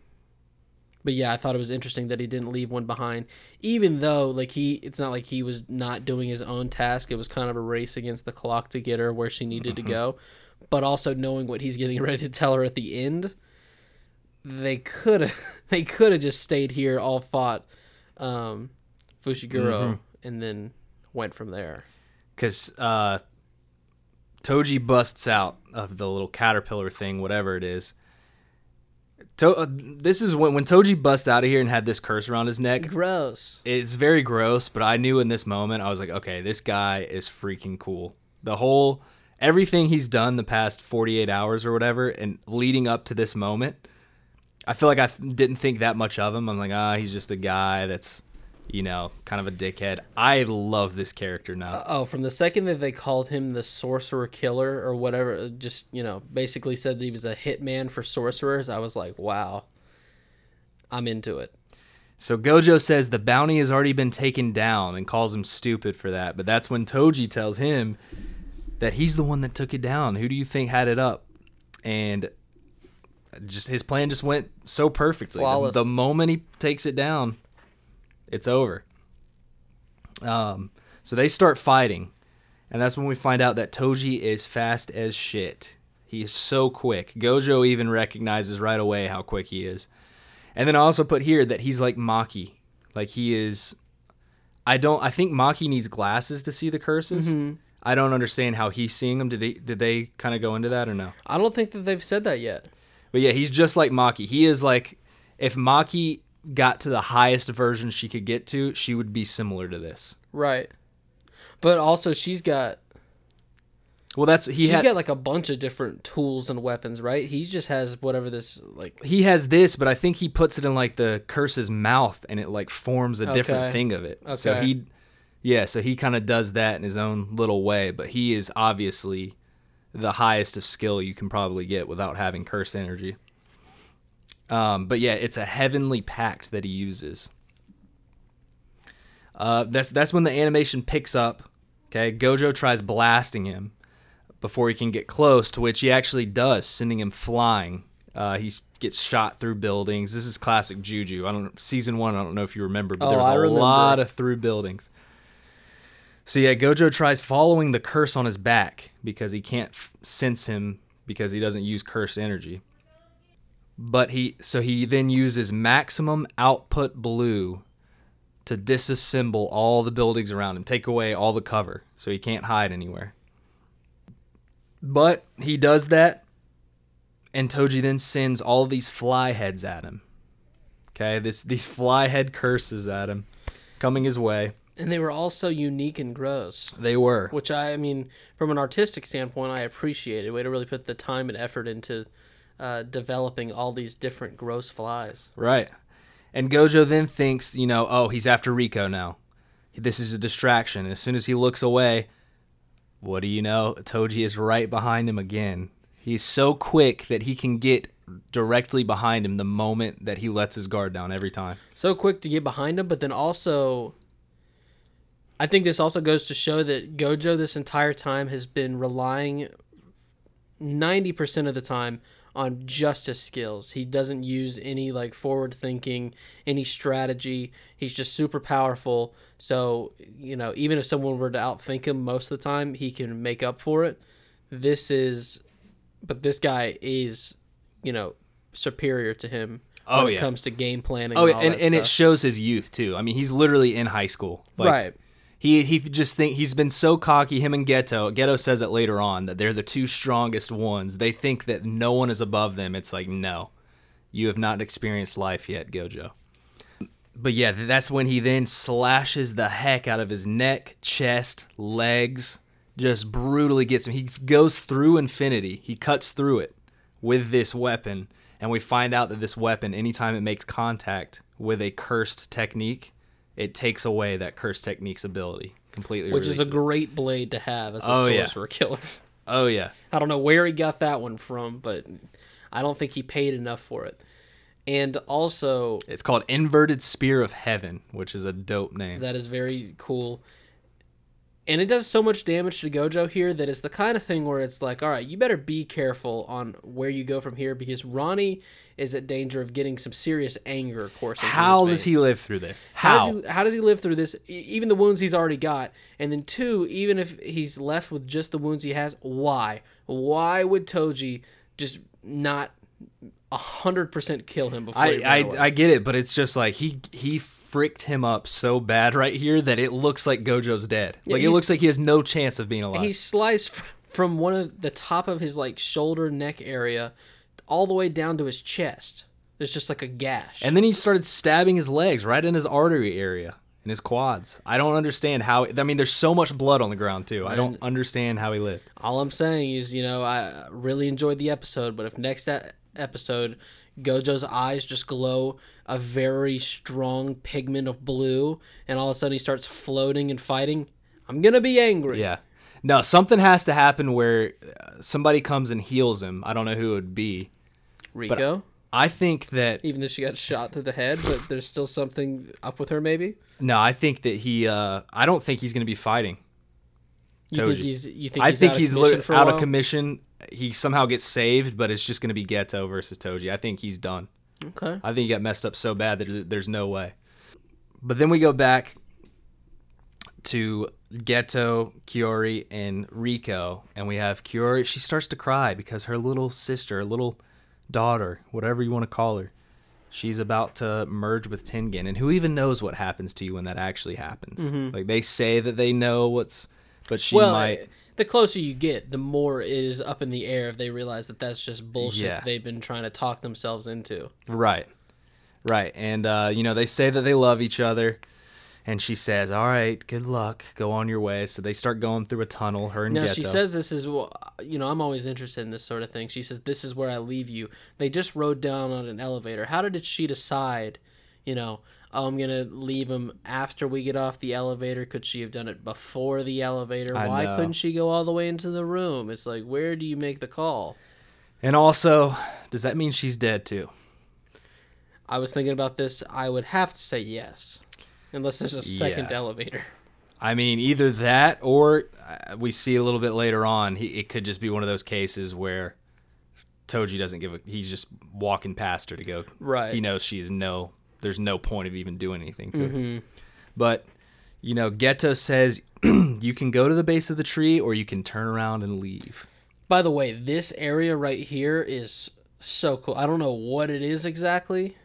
but yeah, I thought it was interesting that he didn't leave one behind. Even though like he it's not like he was not doing his own task. It was kind of a race against the clock to get her where she needed to go. But also knowing what he's getting ready to tell her at the end, they could have they could have just stayed here, all fought um, Fushiguro, and then went from there. because uh, Toji busts out of the little caterpillar thing, whatever it is. To- uh, this is when when Toji busts out of here and had this curse around his neck. Gross. It's very gross, but I knew in this moment I was like, okay, this guy is freaking cool. The whole everything he's done the past 48 hours or whatever and leading up to this moment, I feel like I didn't think that much of him. I'm like, ah, he's just a guy that's, you know, kind of a dickhead. I love this character now. Oh, from the second that they called him the sorcerer killer or whatever, uh, just you know, basically said that he was a hitman for sorcerers, I was like, wow, I'm into it. So Gojo says the bounty has already been taken down and calls him stupid for that. But that's when Toji tells him that he's the one that took it down. Who do you think had it up? And just his plan just went so perfectly. The- Flawless. The, moment he takes it down, it's over. Um, so they start fighting, and that's when we find out that Toji is fast as shit. He's so quick. Gojo even recognizes right away how quick he is. And then I also put here that he's like Maki. Like he is I don't I think Maki needs glasses to see the curses. I don't understand how he's seeing them. Did they did they kind of go into that or no? I don't think that they've said that yet. But yeah, he's just like Maki. He is like if Maki got to the highest version she could get to, she would be similar to this. Right. But also, she's got Well, that's he she's had got like a bunch of different tools and weapons, right? He just has whatever this like. he has this, but I think he puts it in like the curse's mouth and it like forms a different thing of it. Okay. So he yeah, so he kind of does that in his own little way, but he is obviously the highest of skill you can probably get without having curse energy. Um, but yeah, it's a heavenly pact that he uses. Uh, that's that's when the animation picks up. Okay, Gojo tries blasting him before he can get close, to which he actually does, sending him flying. Uh, he gets shot through buildings. This is classic Juju. I don't season one. I don't know if you remember, but Oh, there was I a remember. lot of through buildings. So yeah, Gojo tries following the curse on his back because he can't f- sense him because he doesn't use curse energy. But he so he then uses maximum output blue to disassemble all the buildings around him, take away all the cover so he can't hide anywhere. But he does that and Toji then sends all these fly heads at him. Okay, this these fly head curses at him coming his way. And they were all so unique and gross. They were. Which I, I mean, from an artistic standpoint, I appreciated. Way to really put the time and effort into uh, developing all these different gross flies. Right. And Gojo then thinks, you know, oh, he's after Riko now. This is a distraction. As soon as he looks away, what do you know? Toji is right behind him again. He's so quick that he can get directly behind him the moment that he lets his guard down every time. so quick to get behind him, but then also, I think this also goes to show that Gojo this entire time has been relying 90% of the time on just his skills. He doesn't use any like forward thinking, any strategy. He's just super powerful. So, you know, even if someone were to outthink him most of the time, he can make up for it. This is, but this guy is, you know, superior to him Oh, when it yeah. comes to game planning. Oh, and, and, and it shows his youth too. I mean, he's literally in high school. Like, right. He he just think he's been so cocky. Him and Geto. Geto says it later on that they're the two strongest ones. They think that no one is above them. It's like no, you have not experienced life yet, Gojo. But yeah, that's when he then slashes the heck out of his neck, chest, legs, just brutally gets him. He goes through infinity. He cuts through it with this weapon, and we find out that this weapon, anytime it makes contact with a cursed technique, it takes away that cursed technique's ability completely. Which is a it. great blade to have as a Oh, yeah. killer. oh yeah, I don't know where he got that one from, but I don't think he paid enough for it. And also, it's called Inverted Spear of Heaven, which is a dope name. that is very cool. And it does so much damage to Gojo here that it's the kind of thing where it's like, all right, you better be careful on where you go from here because Ronny is at danger of getting some serious anger coursing. through How does he live through this? How How? does, he, how does he live through this? Even the wounds he's already got, and then two, even if he's left with just the wounds he has, why? Why would Toji just not hundred percent kill him before? I, I. I get it, but it's just like he he fricked him up so bad right here that it looks like Gojo's dead. Yeah, like it looks like he has no chance of being alive. he sliced from one of the top of his like shoulder neck area all the way down to his chest. There's just like a gash. And then he started stabbing his legs right in his artery area in his quads. I don't understand how. I mean, there's so much blood on the ground too. I don't understand how he lived. All I'm saying is, you know, I really enjoyed the episode, but if next episode Gojo's eyes just glow a very strong pigment of blue, and all of a sudden he starts floating and fighting, I'm gonna be angry. Yeah. No, something has to happen where uh, somebody comes and heals him. I don't know who it would be. Riko, I think that even though she got shot through the head, but there's still something up with her. Maybe no, I think that he. Uh, I don't think he's to be fighting. You think he's you think I he's think out of he's commission li- for a out of commission. He somehow gets saved, but it's just going to be Geto versus Toji. I think he's done. Okay. I think he got messed up so bad that there's, no way. But then we go back to Geto, Kiori, and Riko, and we have Kiori. She starts to cry because her little sister, little daughter, whatever you want to call her, she's about to merge with Tengen. And who even knows what happens to you when that actually happens? Mm-hmm. Like they say that they know what's, but she well, might. the closer you get, the more it is up in the air if they realize that that's just bullshit Yeah. they've been trying to talk themselves into. Right. Right. And, uh, you know, they say that they love each other. And she says, All right, good luck. Go on your way. So they start going through a tunnel, her and No, Geto. she says this is you know I'm always interested in this sort of thing. She says this is where I leave you. They just rode down on an elevator. How did she decide? You know, oh, I'm gonna leave him after we get off the elevator. Could she have done it before the elevator? I Why know. couldn't she go all the way into the room? It's like where do you make the call? And also, does that mean she's dead too? I was thinking about this. I would have to say yes, unless there's a second Yeah. elevator. I mean, either that or uh, we see a little bit later on, he, it could just be one of those cases where Toji doesn't give a. He's just walking past her to go. Right. He knows she is no. There's no point of even doing anything to. Mm-hmm. But, you know, Geto says you can go to the base of the tree or you can turn around and leave. By the way, this area right here is so cool. I don't know what it is exactly,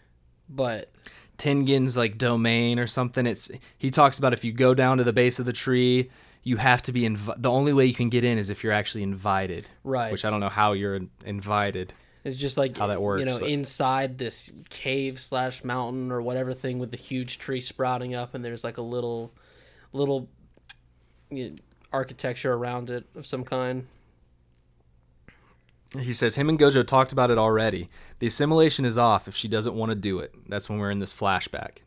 but Tengen's like domain or something. It's he talks about if you go down to the base of the tree, you have to be inv- the only way you can get in is if you're actually invited. Right. Which I don't know how you're in- invited. It's just like How that works, you know, but- inside this cave slash mountain or whatever thing with the huge tree sprouting up, and there's like a little, little you know, architecture around it of some kind. He says him and Gojo talked about it already. The assimilation is off if she doesn't want to do it. That's when we're in this flashback.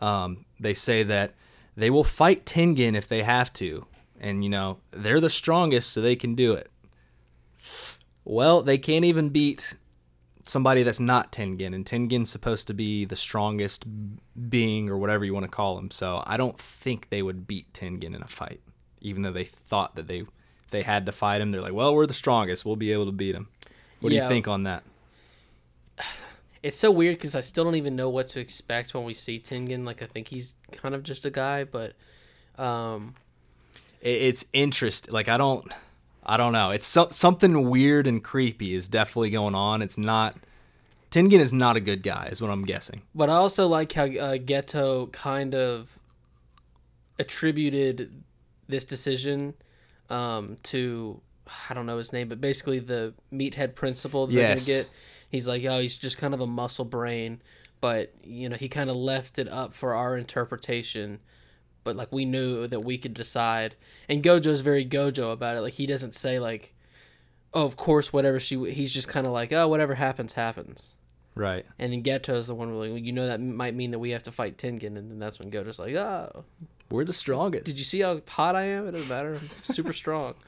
Um, they say that they will fight Tengen if they have to, and you know they're the strongest, so they can do it. Well, they can't even beat somebody that's not Tengen, and Tengen's supposed to be the strongest being or whatever you want to call him. So I don't think they would beat Tengen in a fight, even though they thought that they they had to fight him. They're like, well, we're the strongest, we'll be able to beat him. What do you think on that? It's so weird because I still don't even know what to expect when we see Tengen. Like I think he's kind of just a guy, but um, it's interest. Like I don't, I don't know. It's so, something weird and creepy is definitely going on. It's not. Tengen is not a good guy, is what I'm guessing. But I also like how uh, Geto kind of attributed this decision um, to I don't know his name, but basically the meathead principle that Yes. they're gonna get. He's like, oh, he's just kind of a muscle brain, but you know he kind of left it up for our interpretation. But like we knew that we could decide, and Gojo's very Gojo about it. Like he doesn't say like, oh, of course, whatever she. He's just kind of like, oh, whatever happens, happens. Right. And then Geto's the one where like, you know that might mean that we have to fight Tengen, and then that's when Gojo's like, oh, We're the strongest. did you see how hot I am? It doesn't matter. I'm super strong.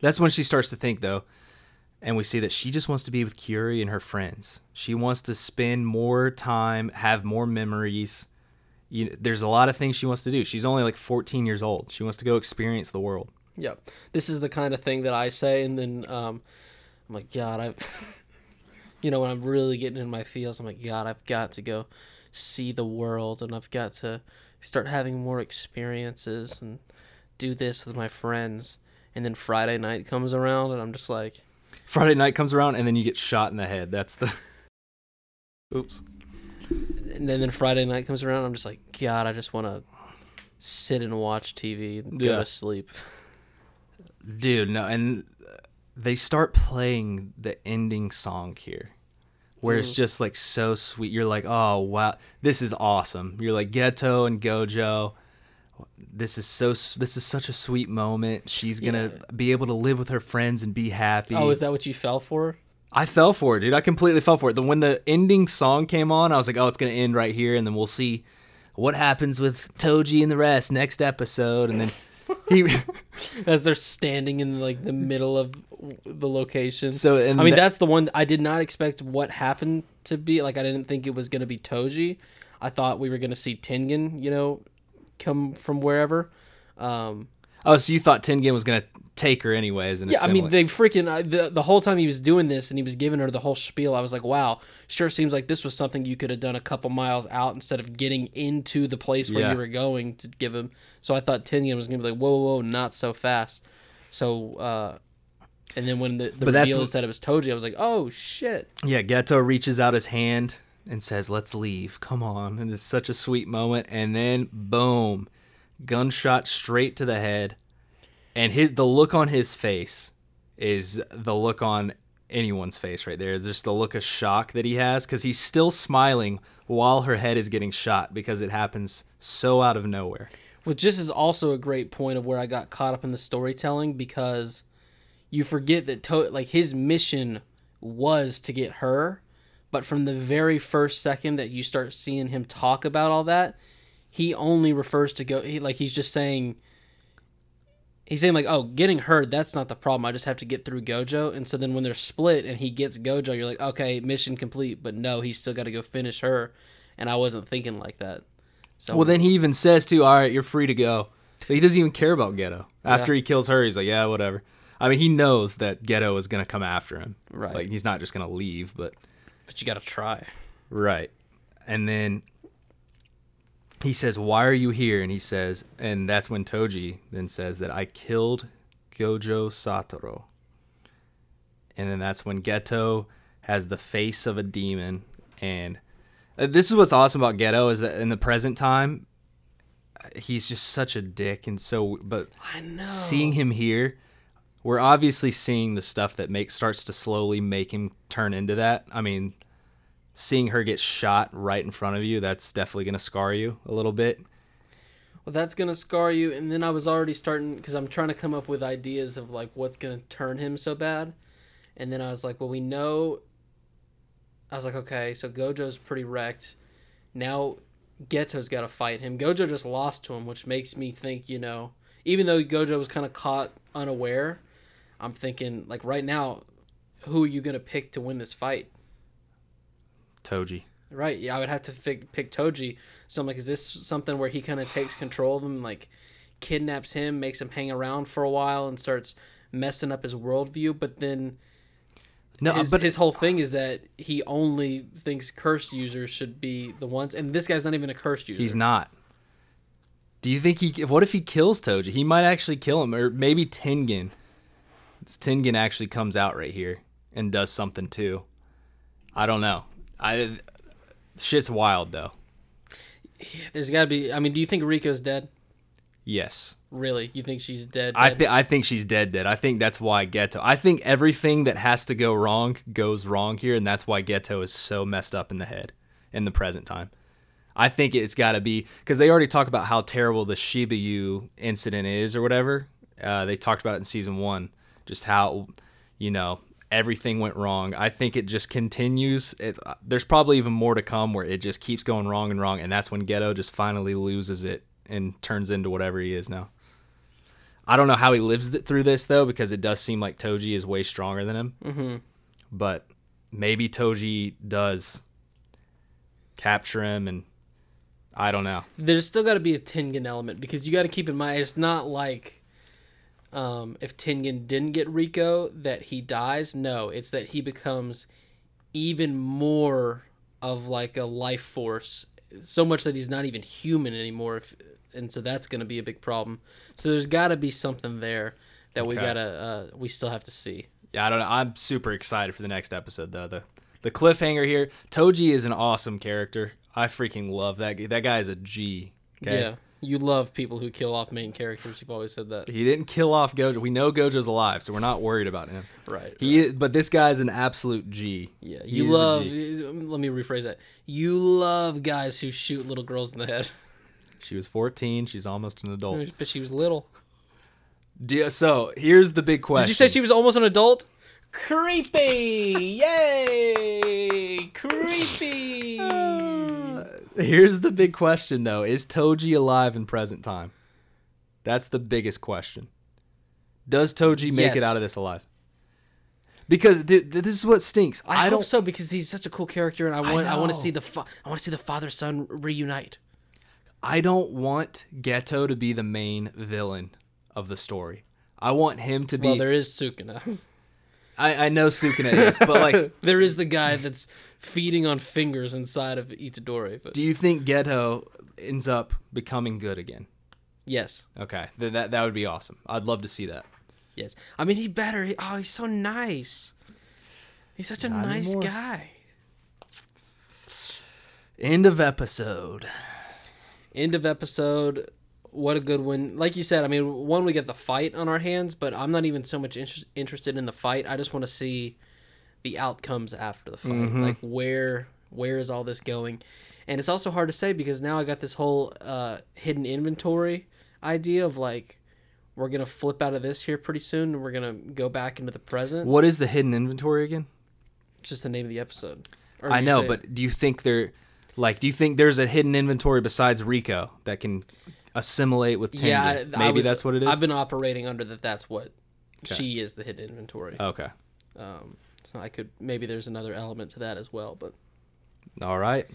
That's when she starts to think, though, and we see that she just wants to be with Curie and her friends. She wants to spend more time, have more memories. You, there's a lot of things she wants to do. She's only like 14 years old. She wants to go experience the world. Yep. This is the kind of thing that I say, and then um, I'm like, God, I've, you know, when I'm really getting in my feels, I'm like, God, I've got to go see the world, and I've got to start having more experiences and do this with my friends. And then Friday night comes around, and I'm just like, Friday night comes around, and then you get shot in the head. That's the. Oops. And then, then Friday night comes around, I'm just like, God, I just want to sit and watch TV and go Yeah. to sleep. Dude, no, and they start playing the ending song here, where it's Mm. just like so sweet. You're like, oh wow, this is awesome. You're like Geto and Gojo. This is so. s- This is such a sweet moment. She's gonna be able to live with her friends and be happy. Oh, is that what you fell for? I fell for it, dude. I completely fell for it. Then when the ending song came on, I was like, oh, it's gonna end right here, and then we'll see what happens with Toji and the rest next episode, and then he. As they're standing in like the middle of the location. so I mean, that- that's the one I did not expect what happened to be. Like, I didn't think it was going to be Toji. I thought we were going to see Tengen, you know, come from wherever. Um, Oh, so you thought Tengen was gonna take her anyways? And yeah, I mean, they freaking I- the the whole time he was doing this and he was giving her the whole spiel. I was like, wow, sure seems like this was something you could have done a couple miles out instead of getting into the place where Yeah. you were going to give him. So I thought Tengen was gonna be like, whoa, whoa, whoa, not so fast. So, uh, and then when the, the But reveal what- said it was Toji, I was like, oh shit. yeah, Geto reaches out his hand and says, "Let's leave. Come on." And it's such a sweet moment. And then, boom, gunshot straight to the head. And his the look on his face is the look on anyone's face right there. Just the look of shock that he has because he's still smiling while her head is getting shot because it happens so out of nowhere. Which this is also a great point of where I got caught up in the storytelling because you forget that to- like his mission was to get her, but from the very first second that you start seeing him talk about all that, he only refers to go he, like he's just saying he's saying like oh getting her that's not the problem i just have to get through gojo and so then when they're split and he gets gojo you're like okay mission complete but no he's still got to go finish her and i wasn't thinking like that so Well, then he even says too, "All right, you're free to go." But he doesn't even care about Geto. After Yeah. he kills her, he's like, "Yeah, whatever." I mean, he knows that Geto is gonna come after him. Right. Like he's not just gonna leave, but but you got to try right. And then he says, "Why are you here?" And he says, and that's when Toji then says that I killed Gojo Satoru. And then that's when Geto has the face of a demon and uh, this is what's awesome about Geto is that in the present time, he's just such a dick and so. But i know seeing him here, we're obviously seeing the stuff that makes starts to slowly make him turn into that. I mean, seeing her get shot right in front of you, that's definitely gonna scar you a little bit. well that's gonna scar you and then i was already starting because i'm trying to come up with ideas of like what's gonna turn him so bad and then i was like well we know i was like okay so gojo's pretty wrecked now Geto's got to fight him gojo just lost to him which makes me think you know even though gojo was kind of caught unaware i'm thinking like right now who are you gonna pick to win this fight? Toji. Right. Yeah, I would have to pick, pick Toji. So I'm like, is this something where he kind of takes control of him, like kidnaps him, makes him hang around for a while, and starts messing up his worldview? But then No, his, but his whole thing is that he only thinks cursed users should be the ones, and this guy's not even a cursed user. he's not. Do you think he? What if he kills Toji? He might actually kill him, or maybe Tengen. It's Tengen actually comes out right here and does something too. I don't know. I shit's wild though. There's got to be. I mean, do you think Riko's dead? Yes. Really? You think she's dead? I think I think she's dead dead. I think that's why Geto. I think everything that has to go wrong goes wrong here, and that's why Geto is so messed up in the head in the present time. I think it's got to be because they already talk about how terrible the Shiba Shibuya incident is or whatever. Uh, they talked about it in season one, just how you know everything went wrong. I think it just continues. It, uh, there's probably even more to come where it just keeps going wrong and wrong, and that's when Geto just finally loses it and turns into whatever he is now. I don't know how he lives th- through this though, because it does seem like Toji is way stronger than him. Mm-hmm. But maybe Toji does capture him, and I don't know. there's still got to be a Tengen element because you got to keep in mind it's not like um, if Tengen didn't get Riko that he dies. No, it's that he becomes even more of like a life force, so much that he's not even human anymore. If, and so that's going to be a big problem. So there's got to be something there that we Okay. gotta uh, we still have to see. Yeah, I don't know. I'm super excited for the next episode though. The the cliffhanger here. Toji is an awesome character. I freaking love that. That guy is a G. Okay? Yeah, you love people who kill off main characters. You've always said that, He didn't kill off Gojo. We know Gojo's alive, so we're not worried about him. right? He, is, but this guy's an absolute G. Yeah, you love. Let me rephrase that. You love guys who shoot little girls in the head. She was 14. She's almost an adult. But she was little. Do- So here's the big question. Did you say she was almost an adult? Creepy! Yay! Creepy! Here's the big question though: Is Toji alive in present time? That's the biggest question. Does Toji make Yes. it out of this alive? Because th- th- this is what stinks. I, I, hope don't. so because he's such a cool character, and I want I, want to see the fa- I want to see the father son reunite. I don't want Geto to be the main villain of the story. I want him to be. Well, there is Sukuna. I, I know Sukuna is, but like, there is the guy that's feeding on fingers inside of Itadori. But do you think Geto ends up becoming good again? yes, Okay, th- that that would be awesome. I'd love to see that. yes. I mean, he better. He, oh, he's so nice. He's such a Not nice anymore. guy. End of episode. end of episode what a good one like you said i mean one we get the fight on our hands but i'm not even so much inter- interested in the fight. I just want to see the outcomes after the fight like where where is all this going? And it's also hard to say because now i got this whole uh, hidden inventory idea of like we're gonna flip out of this here pretty soon and we're gonna go back into the present. What is the hidden inventory again? it's just the name of the episode. I know, but do you think there, like, do you think there's a hidden inventory besides Riko that can assimilate with Tengen? yeah I- I maybe was- that's what it is. i've been operating under that that's what she is the hidden inventory okay. Um, so I could maybe there's another element to that as well, but All right.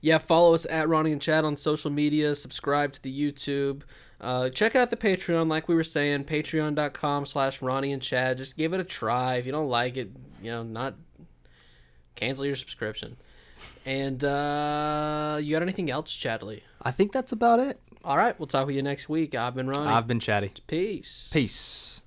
yeah, follow us at Ronny and Chad on social media. Subscribe to the YouTube. Uh, check out the Patreon, like we were saying, patreon.com slash Ronny and Chad. Just give it a try. If you don't like it, you know, not cancel your subscription. And uh, you got anything else, Chadley? I think that's about it. All right, we'll talk with you next week. I've been Ronny. I've been chatty. Peace. Peace.